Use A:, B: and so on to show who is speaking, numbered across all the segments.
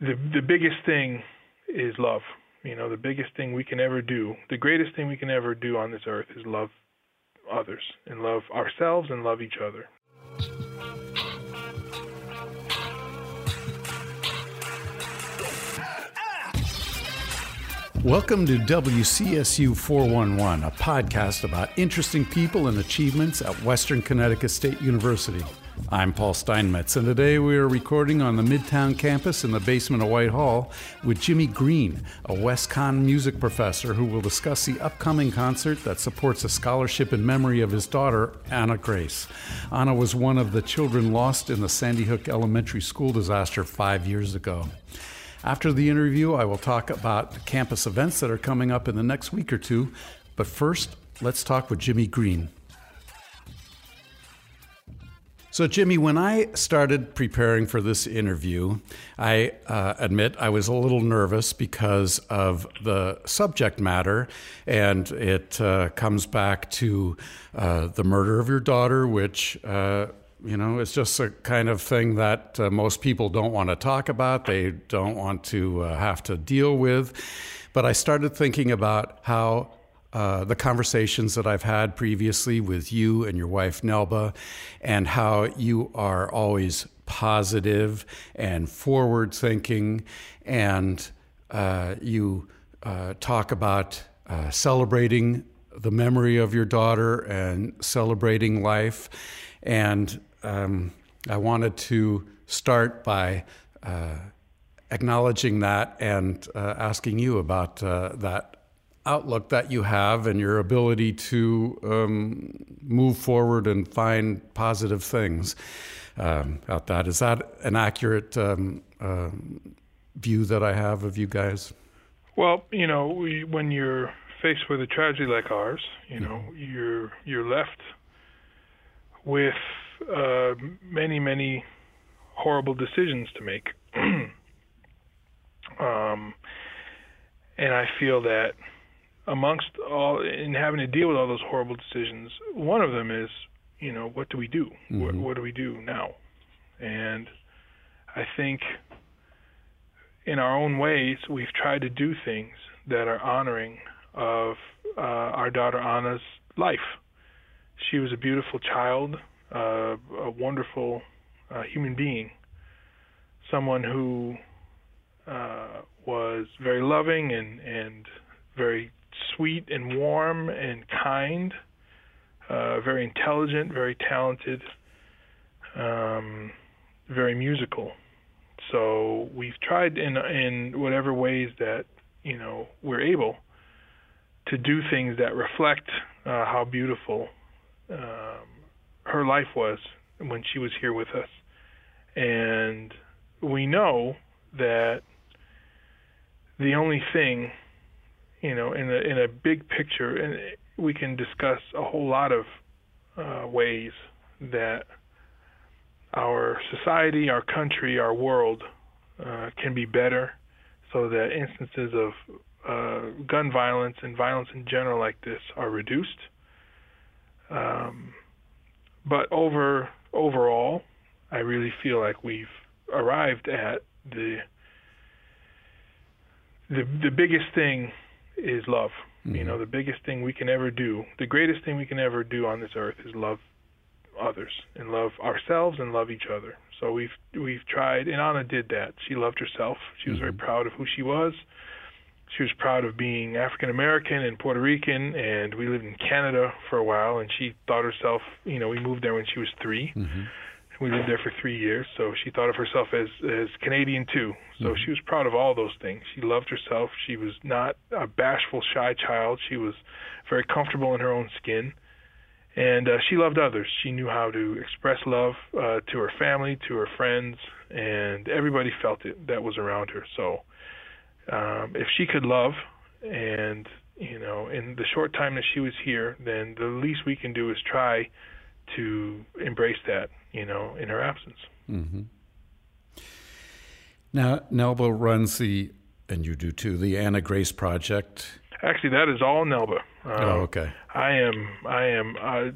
A: the the biggest thing is love. You know, the biggest thing we can ever do, the greatest thing we can ever do on this earth is love others and love ourselves and love each other.
B: Welcome to WCSU 411, a podcast about interesting people and achievements at Western Connecticut State University. I'm Paul Steinmetz, and today we are recording on the Midtown campus in the basement of White Hall with Jimmy Greene, a WestConn music professor who will discuss the upcoming concert that supports a scholarship in memory of his daughter, Anna Grace. Anna was one of the children lost in the Sandy Hook Elementary School disaster five years ago. After the interview, I will talk about the campus events that are coming up in the next week or two. But first, let's talk with Jimmy Greene. So, Jimmy, when I started preparing for this interview, I uh, admit I was a little nervous because of the subject matter, and it uh, comes back to uh, the murder of your daughter, which uh, you know, it's just a kind of thing that uh, most people don't want to talk about. They don't want to uh, have to deal with. But I started thinking about how uh, the conversations that I've had previously with you and your wife, Nelba, and how you are always positive and forward thinking, and uh, you uh, talk about uh, celebrating the memory of your daughter and celebrating life. And um, I wanted to start by uh, acknowledging that and asking you about that outlook that you have and your ability to um, move forward and find positive things um, about that. Is that an accurate um, um, view that I have of you guys?
A: Well, you know, we, when you're faced with a tragedy like ours, you know, mm-hmm. you're you're left with uh, many, many horrible decisions to make. um, and I feel that amongst all, in having to deal with all those horrible decisions, one of them is, you know, what do we do? Mm-hmm. What, what do we do now? And I think in our own ways, we've tried to do things that are honoring of uh, our daughter Anna's life. She was a beautiful child uh, a wonderful uh, human being, someone who uh, was very loving and and very sweet and warm and kind, uh, very intelligent, very talented, um, very musical. So we've tried in in whatever ways that you know we're able to do things that reflect uh, how beautiful um, her life was when she was here with us. And we know that the only thing, you know, in a in a big picture, and we can discuss a whole lot of uh, ways that our society, our country, our world uh, can be better, so that instances of uh, gun violence and violence in general like this are reduced. Um, but over overall, I really feel like we've arrived at the the the biggest thing is love. Mm-hmm. You know, the biggest thing we can ever do, the greatest thing we can ever do on this earth is love others and love ourselves and love each other. So we've we've tried, and Anna did that. She loved herself. She was mm-hmm. very proud of who she was she was proud of being African American and Puerto Rican, and we lived in Canada for a while. And she thought herself, you know, we moved there when she was 3 mm-hmm. We lived there for three years, so she thought of herself as as Canadian too. So mm-hmm. she was proud of all those things. She loved herself. She was not a bashful, shy child. She was very comfortable in her own skin, and uh, she loved others. She knew how to express love uh, to her family, to her friends, and everybody felt it that was around her. So um, if she could love and you know in the short time that she was here then the least we can do is try to embrace that you know in her absence
B: mm-hmm. now nelba runs the and you do too the anna grace project
A: actually that is all nelba
B: uh, oh okay
A: i am i am uh,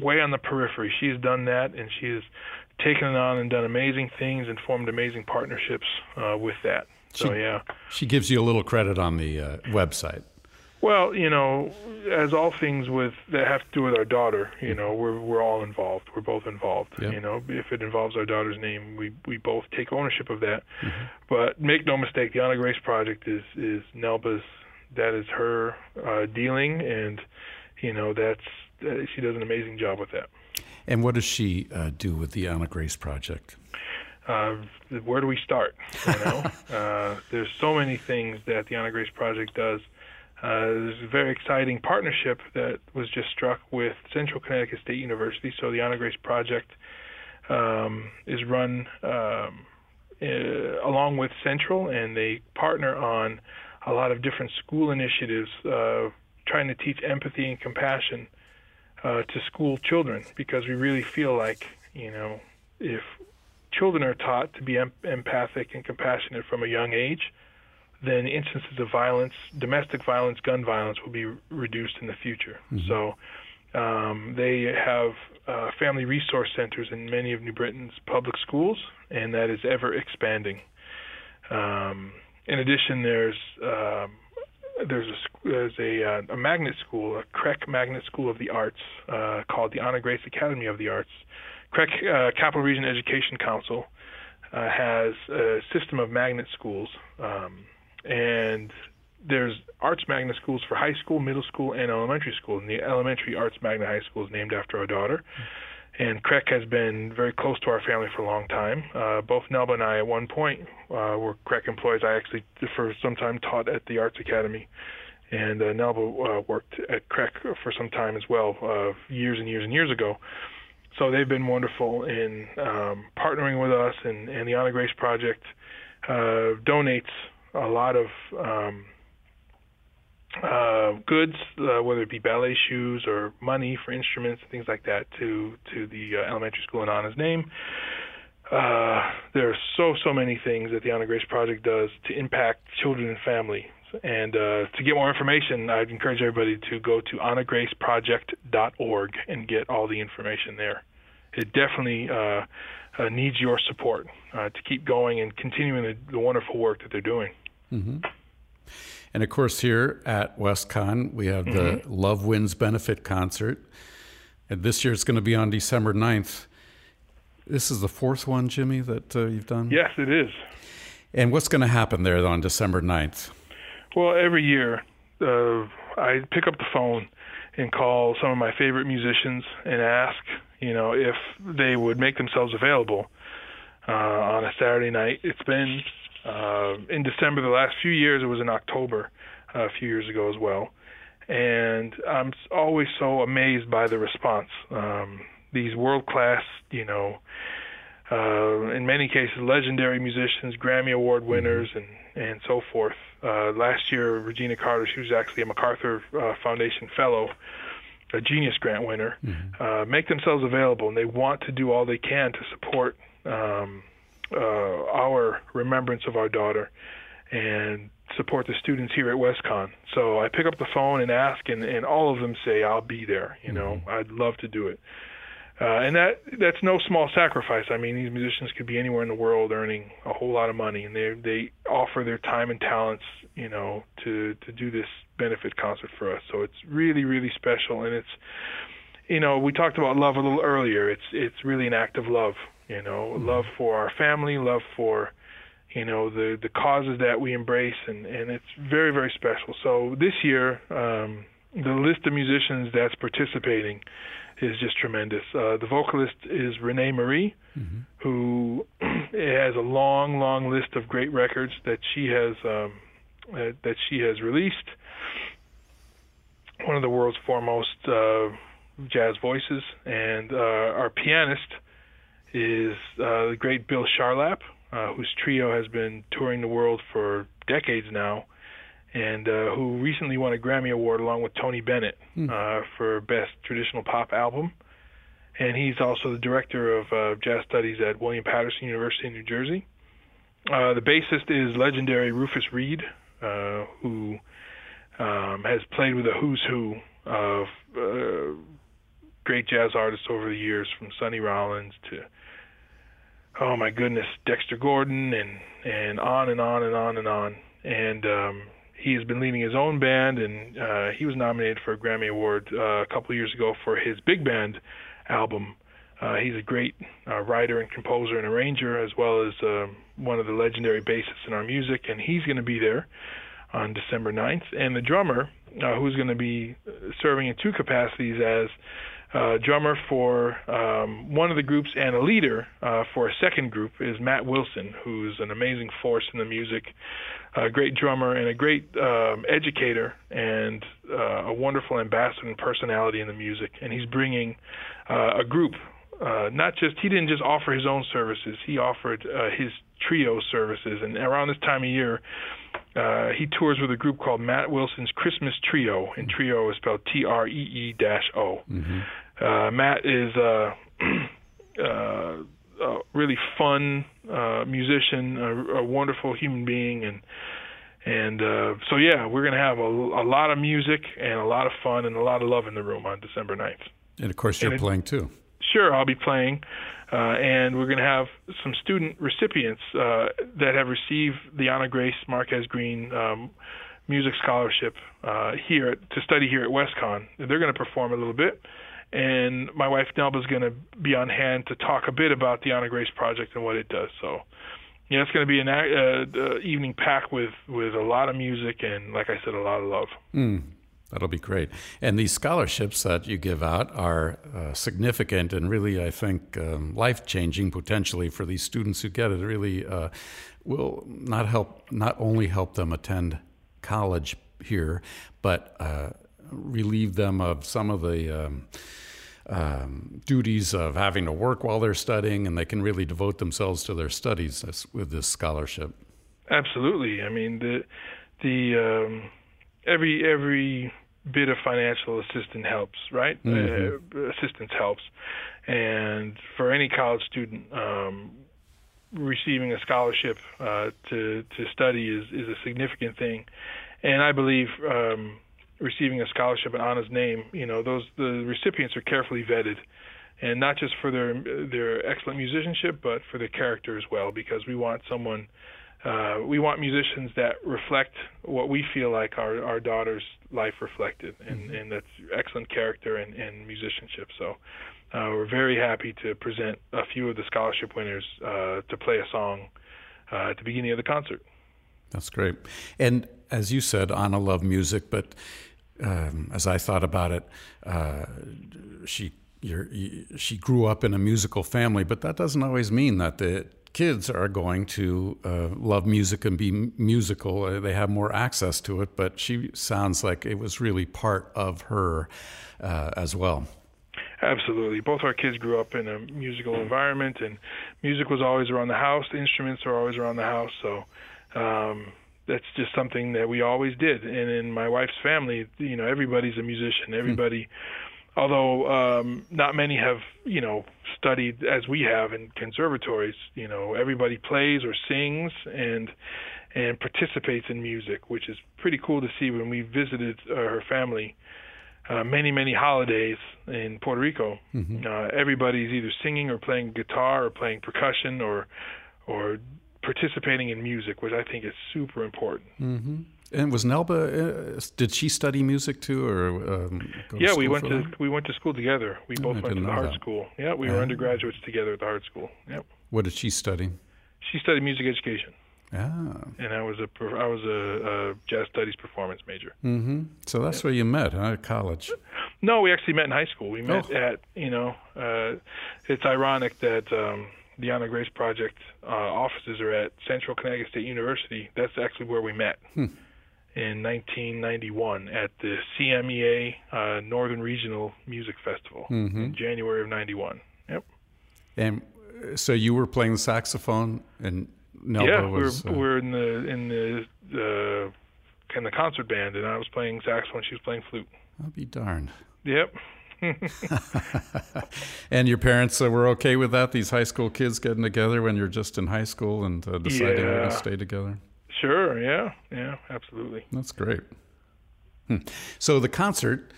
A: way on the periphery she's done that and she has taken it on and done amazing things and formed amazing partnerships uh, with that. So
B: she,
A: yeah,
B: she gives you a little credit on the uh, website.
A: Well, you know, as all things with that have to do with our daughter, you know, we're we're all involved. We're both involved. Yep. You know, if it involves our daughter's name, we we both take ownership of that. Mm-hmm. But make no mistake, the Anna Grace Project is is Nelba's. That is her uh, dealing, and you know, that's uh, she does an amazing job with that.
B: And what does she uh, do with the Anna Grace Project?
A: Uh, where do we start? You know, uh, there's so many things that the Anna Grace Project does. Uh, there's a very exciting partnership that was just struck with Central Connecticut State University. So the Anna Grace Project um, is run um, uh, along with Central, and they partner on a lot of different school initiatives uh, trying to teach empathy and compassion uh, to school children because we really feel like, you know, if children are taught to be em- empathic and compassionate from a young age, then instances of violence, domestic violence, gun violence will be reduced in the future. Mm-hmm. So um, they have uh, family resource centers in many of New Britain's public schools, and that is ever expanding. Um, in addition, there's um, there's a there's a, uh, a magnet school, a CREC Magnet School of the Arts, uh, called the Anna Grace Academy of the Arts. CREC uh, Capital Region Education Council uh, has a system of magnet schools. Um, and there's arts magnet schools for high school, middle school, and elementary school. And the elementary arts magnet high school is named after our daughter. And CREC has been very close to our family for a long time. Uh, both Nelba and I, at one point, uh, were CREC employees. I actually, for some time, taught at the Arts Academy, and uh, Nelba uh, worked at CREC for some time as well, uh, years and years and years ago. So they've been wonderful in um, partnering with us, and, and the Anna Grace Project uh, donates a lot of um, uh, goods, uh, whether it be ballet shoes or money for instruments things like that, to to the uh, elementary school in Anna's name. Uh, there are so so many things that the Anna Grace Project does to impact children and families. And uh, to get more information, I'd encourage everybody to go to anagraceproject.org and get all the information there. It definitely uh, needs your support uh, to keep going and continuing the, the wonderful work that they're doing.
B: Mm-hmm. And of course, here at WestConn, we have the mm-hmm. Love Wins benefit concert. And this year it's going to be on December 9th. This is the fourth one, Jimmy, that uh, you've done?
A: Yes, it is.
B: And what's going to happen there on December 9th?
A: Well, every year uh, I pick up the phone and call some of my favorite musicians and ask, you know, if they would make themselves available uh, on a Saturday night. It's been uh, in December. The last few years, it was in October, uh, a few years ago as well. And I'm always so amazed by the response. Um, these world class, you know, uh, in many cases, legendary musicians, Grammy Award mm-hmm. winners, and and so forth. Uh, last year, Regina Carter, she was actually a MacArthur uh, Foundation Fellow, a Genius Grant winner, mm-hmm. uh, make themselves available, and they want to do all they can to support um, uh, our remembrance of our daughter and support the students here at WestConn. So I pick up the phone and ask, and, and all of them say, "I'll be there." You know, mm-hmm. I'd love to do it. Uh, and that that's no small sacrifice. I mean, these musicians could be anywhere in the world earning a whole lot of money, and they they offer their time and talents, you know, to to do this benefit concert for us. So it's really really special, and it's, you know, we talked about love a little earlier. It's it's really an act of love you know, mm-hmm. love for our family, love for you know the the causes that we embrace, and and it's very very special. So this year, um, the list of musicians that's participating is just tremendous. Uh, the vocalist is René Marie, mm-hmm. who has a long, long list of great records that she has um, uh, that she has released. One of the world's foremost uh, jazz voices, and uh, our pianist is uh, the great Bill Charlap, uh, whose trio has been touring the world for decades now, and uh, who recently won a Grammy Award along with Tony Bennett mm. uh, for Best Traditional Pop Album. And he's also the director of uh, jazz studies at William Paterson University in New Jersey. Uh, the bassist is legendary Rufus Reid, uh, who um, has played with a who's who of uh, great jazz artists over the years, from Sonny Rollins to oh my goodness, Dexter Gordon, and and on and on and on and on. And um, he has been leading his own band, and uh, he was nominated for a Grammy Award uh, a couple years ago for his big band album. Uh, he's a great uh, writer and composer and arranger, as well as uh, one of the legendary bassists in our music, and he's going to be there on December 9th. And the drummer, uh, who's going to be serving in two capacities as uh, drummer for um, one of the groups and a leader uh, for a second group is Matt Wilson, who's an amazing force in the music, a great drummer and a great um, educator and uh, a wonderful ambassador and personality in the music. And he's bringing uh, a group. Uh, not just he didn't just offer his own services; he offered uh, his trio services. And around this time of year, uh, he tours with a group called Matt Wilson's Christmas Trio, and trio is spelled T-R-E-E dash O. Mm-hmm. Uh, Matt is uh, uh, a really fun uh, musician, a, a wonderful human being, and and uh, so yeah, we're gonna have a, a lot of music and a lot of fun and a lot of love in the room on December 9th.
B: And of course, you're
A: and
B: playing too.
A: Sure, I'll be playing. Uh, and we're going to have some student recipients uh, that have received the Anna Grace Marquez Greene um, Music Scholarship uh, here to study here at WestConn. They're going to perform a little bit, and my wife Nelba is going to be on hand to talk a bit about the Anna Grace Project and what it does. So, yeah, it's going to be an uh, uh, evening packed with with a lot of music and, like I said, a lot of love.
B: Mm. That'll be great. And these scholarships that you give out are uh, significant and really, I think, um, life changing potentially for these students who get it. It really uh, will not help, not only help them attend college here, but uh, relieve them of some of the um, um, duties of having to work while they're studying, and they can really devote themselves to their studies with this scholarship.
A: Absolutely. I mean, the the um, every every bit of financial assistance helps, right? Mm-hmm. Uh, assistance helps, and for any college student, um, receiving a scholarship uh, to to study is is a significant thing, and I believe. Um, receiving a scholarship in Anna's name, you know, those the recipients are carefully vetted, and not just for their their excellent musicianship, but for their character as well, because we want someone uh, we want musicians that reflect what we feel like our, our daughter's life reflected, and, mm-hmm. and that's excellent character and, and musicianship. So uh, we're very happy to present a few of the scholarship winners uh, to play a song uh, at the beginning of the concert.
B: That's great. And as you said, Anna loved music, but um, as I thought about it, uh, she she grew up in a musical family, but that doesn't always mean that the kids are going to uh, love music and be musical. Uh, they have more access to it, but she sounds like it was really part of her uh, as well.
A: Absolutely. Both our kids grew up in a musical environment, and music was always around the house. The instruments are always around the house, so um, that's just something that we always did. And in my wife's family, you know, everybody's a musician. Everybody. Although um, not many have you know studied as we have in conservatories you know everybody plays or sings and and participates in music which is pretty cool to see when we visited uh, her family uh, many many holidays in Puerto Rico mm-hmm. uh, everybody's either singing or playing guitar or playing percussion or or participating in music which I think is super important
B: mm-hmm. And was Nelba? Uh, did she study music too, or um,
A: yeah, we went to we went to school together. We both went to the Hartt School. Yeah, we were undergraduates together at the Hartt School. Yep.
B: What did she study?
A: She studied music education.
B: Ah.
A: And I was a I was a, a jazz studies performance major.
B: Mm-hmm. So that's where you met, huh? At college.
A: No, we actually met in high school. We met oh. at you know, uh, it's ironic that. Um, the Anna Grace Project uh, offices are at Central Connecticut State University. That's actually where we met. Hmm in 1991 at the CMEA uh, Northern Regional Music Festival mm-hmm. in January of '91. Yep.
B: And uh, so you were playing the saxophone, and Nelba
A: yeah,
B: was.
A: Yeah, we're, uh, we're in the in the uh, kind of concert band, and I was playing saxophone. She was playing flute.
B: I'll be darned.
A: Yep.
B: and your parents uh, were okay with that? These high school kids getting together when you're just in high school and uh, deciding yeah. to stay together.
A: Sure. Yeah. Yeah. Absolutely.
B: That's great. Hmm. So the concert,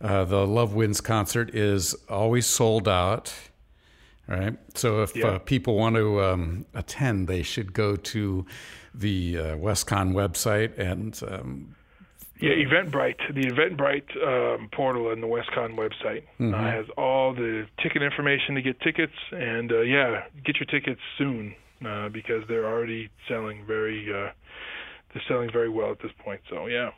B: uh, the Love Wins concert, is always sold out. Right. So if
A: Yeah.
B: uh, people want to um, attend, they should go to the uh, WestConn website and um,
A: Yeah, Eventbrite, the Eventbrite um, portal and the WestConn website uh, has all the ticket information to get tickets, and uh, yeah, get your tickets soon uh, because they're already selling very, uh, they're selling very well at this point. So yeah,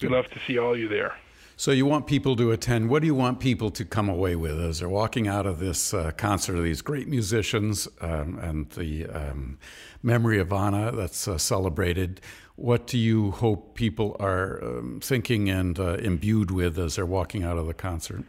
A: we'd love to see all you there.
B: So you want people to attend. What do you want people to come away with as they're walking out of this uh, concert of these great musicians um, and the um, memory of Anna that's uh, celebrated? What do you hope people are um, thinking and uh, imbued with as they're walking out of the concert?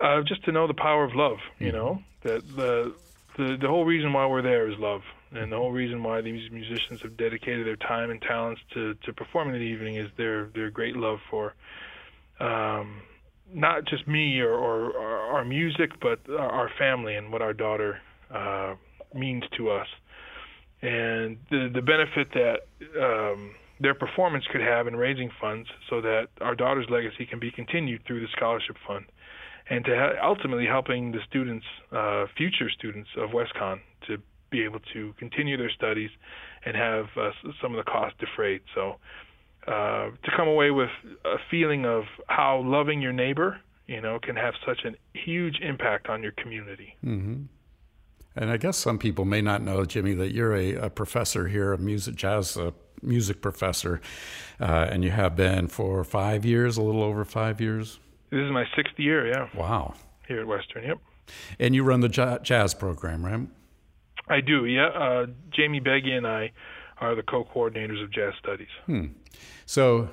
A: Uh, just to know the power of love, you know, that the, the the whole reason why we're there is love, and the whole reason why these musicians have dedicated their time and talents to to performing in the evening is their their great love for um, not just me or, or, or our music, but our family and what our daughter uh, means to us, and the the benefit that um, their performance could have in raising funds so that our daughter's legacy can be continued through the scholarship fund and to ha- ultimately helping the students, uh, future students of WestConn, to be able to continue their studies and have uh, some of the cost defrayed. So, uh, to come away with a feeling of how loving your neighbor, you know, can have such a huge impact on your community.
B: And I guess some people may not know, Jimmy, that you're a, a professor here, a music jazz uh, music professor, uh, and you have been for five years, a little over five years.
A: This is my sixth year, yeah,
B: Wow!
A: here at Western. Yep.
B: And you run the ja- jazz program, right?
A: I do, yeah. Uh, Jamie Begian and I are the co-coordinators of jazz studies. Hmm.
B: So,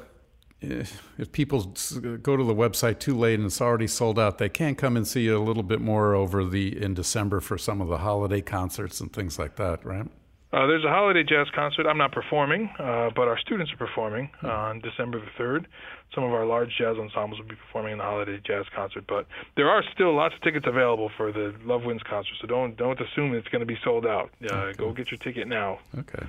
B: if if people go to the website too late and it's already sold out, they can come and see you a little bit more over the in December for some of the holiday concerts and things like that, right?
A: Uh, there's a holiday jazz concert. I'm not performing, uh, but our students are performing on December the 3rd. Some of our large jazz ensembles will be performing in the holiday jazz concert. But there are still lots of tickets available for the Love Wins concert, so don't don't assume it's going to be sold out. Uh, go get your ticket now.
B: Okay.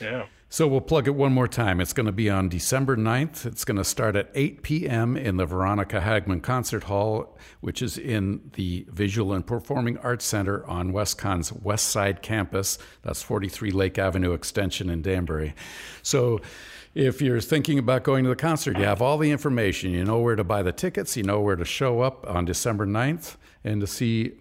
A: Yeah.
B: So we'll plug it one more time. It's going to be on December 9th. It's going to start at 8 p.m. in the Veronica Hagman Concert Hall, which is in the Visual and Performing Arts Center on WestConn's West Side campus. That's 43 Lake Avenue Extension in Danbury. So if you're thinking about going to the concert, you have all the information. You know where to buy the tickets, you know where to show up on December 9th and to see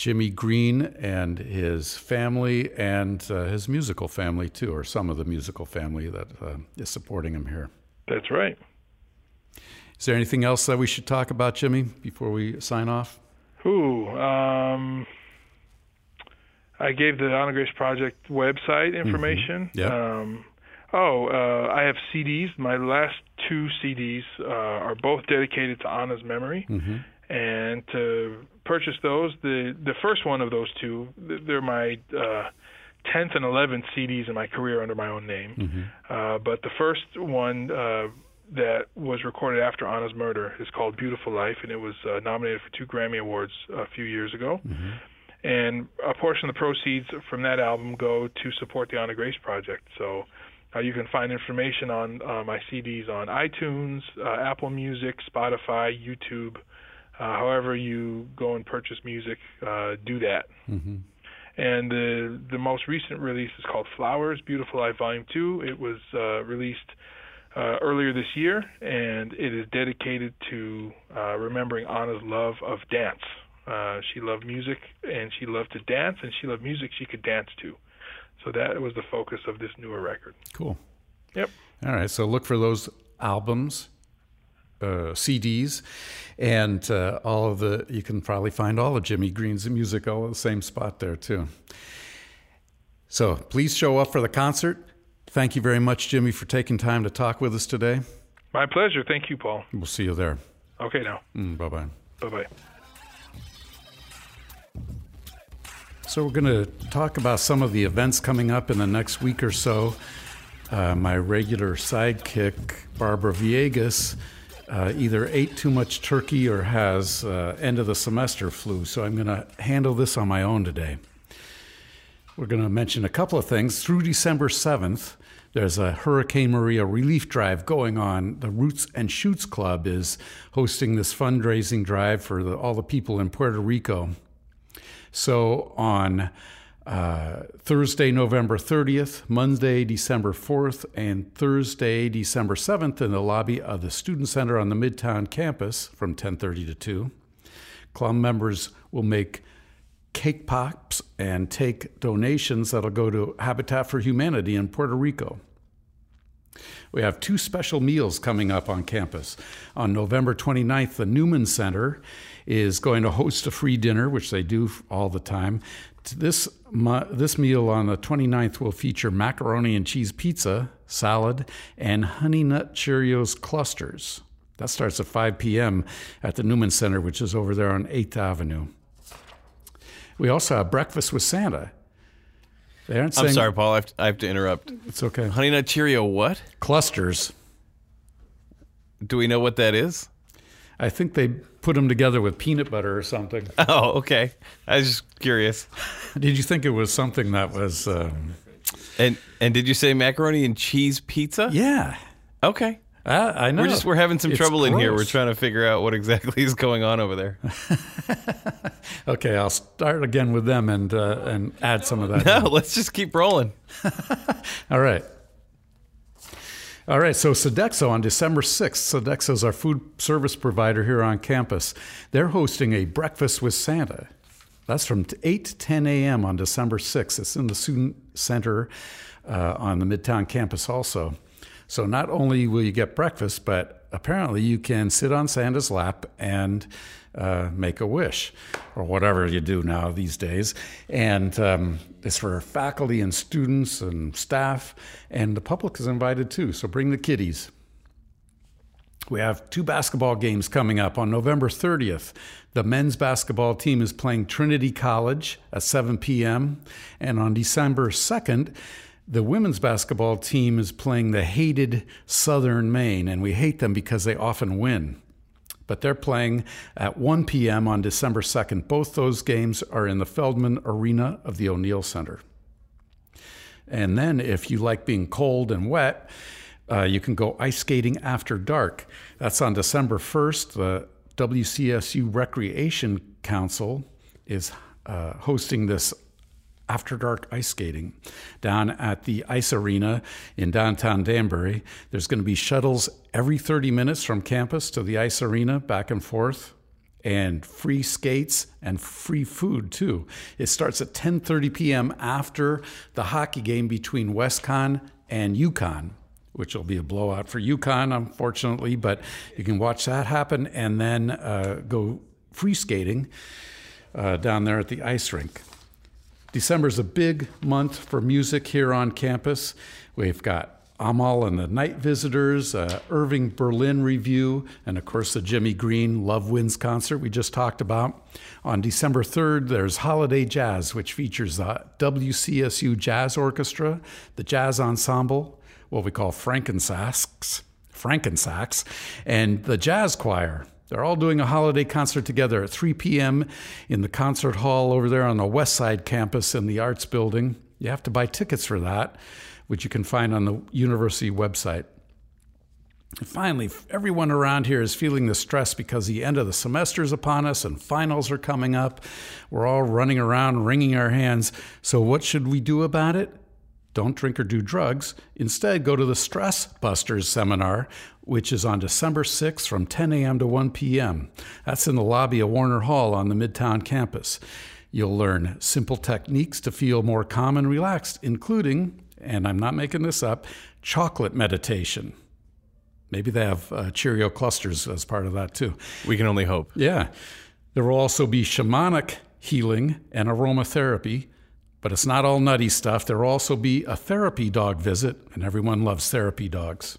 B: Jimmy Greene and his family and uh, his musical family too, or some of the musical family that uh, is supporting him here.
A: That's right.
B: Is there anything else that we should talk about, Jimmy, before we sign off?
A: Who? Um, I gave the Anna Grace Project website information.
B: Yep.
A: Um, oh, uh, I have CDs. My last two CDs uh, are both dedicated to Anna's memory. And to purchase those, the the first one of those two, they're my uh, 10th and 11th CDs in my career under my own name. Uh, but the first one uh, that was recorded after Anna's murder is called Beautiful Life, and it was uh, nominated for two Grammy Awards a few years ago. And a portion of the proceeds from that album go to support the Anna Grace Project. So uh, you can find information on uh, my CDs on iTunes, uh, Apple Music, Spotify, YouTube. Uh, however you go and purchase music, uh, do that. And the the most recent release is called Flowers, Beautiful Life Volume Two. It was uh, released uh, earlier this year, and it is dedicated to uh, remembering Anna's love of dance. Uh, she loved music, and she loved to dance, and she loved music she could dance to. So that was the focus of this newer record.
B: Cool.
A: Yep.
B: All right. So look for those albums, uh, CDs, and uh, all of the. You can probably find all of Jimmy Greene's music all in the same spot there too. So please show up for the concert. Thank you very much, Jimmy, for taking time to talk with us today.
A: My pleasure. Thank you, Paul.
B: We'll see you there.
A: Okay, now.
B: Mm, bye bye.
A: Bye bye.
B: So, we're going to talk about some of the events coming up in the next week or so. Uh, my regular sidekick, Barbara Villegas, uh, either ate too much turkey or has uh, end of the semester flu, so I'm going to handle this on my own today. We're going to mention a couple of things. Through December 7th, there's a Hurricane Maria relief drive going on. The Roots and Shoots Club is hosting this fundraising drive for the, all the people in Puerto Rico. So on uh, Thursday, November 30th, Monday, December 4th, and Thursday, December 7th in the lobby of the Student Center on the Midtown campus from 10:30 to 2. Club members will make cake pops and take donations that'll go to Habitat for Humanity in Puerto Rico. We have two special meals coming up on campus. On November 29th, the Newman Center is going to host a free dinner, which they do all the time. This, this meal on the 29th will feature macaroni and cheese pizza, salad, and Honey Nut Cheerios clusters. That starts at 5 p.m. at the Newman Center, which is over there on 8th Avenue. We also have breakfast with Santa.
C: They aren't saying, I'm sorry, Paul. I have, to, I have to interrupt.
B: It's okay.
C: Honey Nut Cheerio, what?
B: Clusters.
C: Do we know what that is?
B: I think they put them together with peanut butter or something.
C: Oh, okay. I was just curious.
B: Did you think it was something that was? Um...
C: And and did you say macaroni and cheese pizza?
B: Yeah.
C: Okay.
B: Uh, I know.
C: We're just we're having some it's trouble gross. in here. We're trying to figure out what exactly is going on over there.
B: okay, I'll start again with them and uh, and add some of that.
C: No, in. let's just keep rolling.
B: All right. All right, so Sodexo on December 6th, Sodexo is our food service provider here on campus. They're hosting a breakfast with Santa. That's from 8 to 10 a.m. on December 6th. It's in the Student Center uh, on the Midtown campus also. So not only will you get breakfast, but apparently you can sit on Santa's lap and uh, make a wish or whatever you do now these days. And um, it's for faculty and students and staff, and the public is invited too. So bring the kiddies. We have two basketball games coming up on November 30th. The men's basketball team is playing Trinity College at 7 p.m. And on December 2nd, the women's basketball team is playing the hated Southern Maine, and we hate them because they often win. But they're playing at 1 p.m. on December 2nd. Both those games are in the Feldman Arena of the O'Neill Center. And then, if you like being cold and wet, uh, you can go ice skating after dark. That's on December 1st. The WCSU Recreation Council is uh, hosting this after dark ice skating down at the ice arena in downtown Danbury. There's going to be shuttles every 30 minutes from campus to the ice arena back and forth and free skates and free food too. It starts at 10:30 p.m. after the hockey game between WestConn and UConn, which will be a blowout for UConn, unfortunately, but you can watch that happen and then uh, go free skating uh, down there at the ice rink. December is a big month for music here on campus. We've got Amahl and the Night Visitors, uh, Irving Berlin Review, and of course the Jimmy Greene Love Wins concert we just talked about. On December 3rd, there's Holiday Jazz, which features the WCSU Jazz Orchestra, the Jazz Ensemble, what we call Frankensax, Frankensax, and the Jazz Choir. They're all doing a holiday concert together at 3 p.m. in the concert hall over there on the West Side campus in the Arts Building. You have to buy tickets for that, which you can find on the university website. And finally, everyone around here is feeling the stress because the end of the semester is upon us and finals are coming up. We're all running around wringing our hands. So, what should we do about it? Don't drink or do drugs. Instead, go to the Stress Busters seminar, which is on December 6th from 10 a.m. to 1 p.m. That's in the lobby of Warner Hall on the Midtown campus. You'll learn simple techniques to feel more calm and relaxed, including, and I'm not making this up, chocolate meditation. Maybe they have uh, Cheerio clusters as part of that too.
C: We can only hope.
B: Yeah. There will also be shamanic healing and aromatherapy but it's not all nutty stuff. There will also be a therapy dog visit, and everyone loves therapy dogs.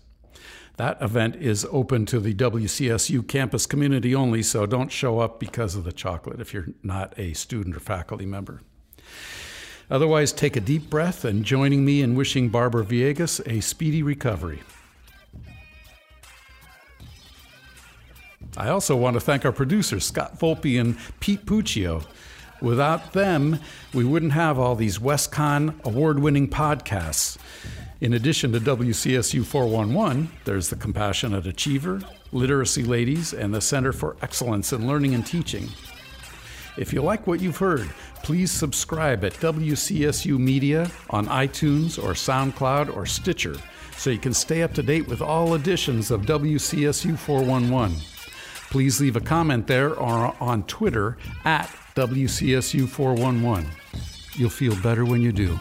B: That event is open to the WCSU campus community only, so don't show up because of the chocolate if you're not a student or faculty member. Otherwise, take a deep breath and joining me in wishing Barbara Viegas a speedy recovery. I also want to thank our producers, Scott Volpe and Pete Puccio. Without them, we wouldn't have all these WestConn award winning podcasts. In addition to WCSU 411, there's the Compassionate Achiever, Literacy Ladies, and the Center for Excellence in Learning and Teaching. If you like what you've heard, please subscribe at WCSU Media on iTunes or SoundCloud or Stitcher so you can stay up to date with all editions of WCSU 411. Please leave a comment there or on Twitter at WCSU 411. You'll feel better when you do.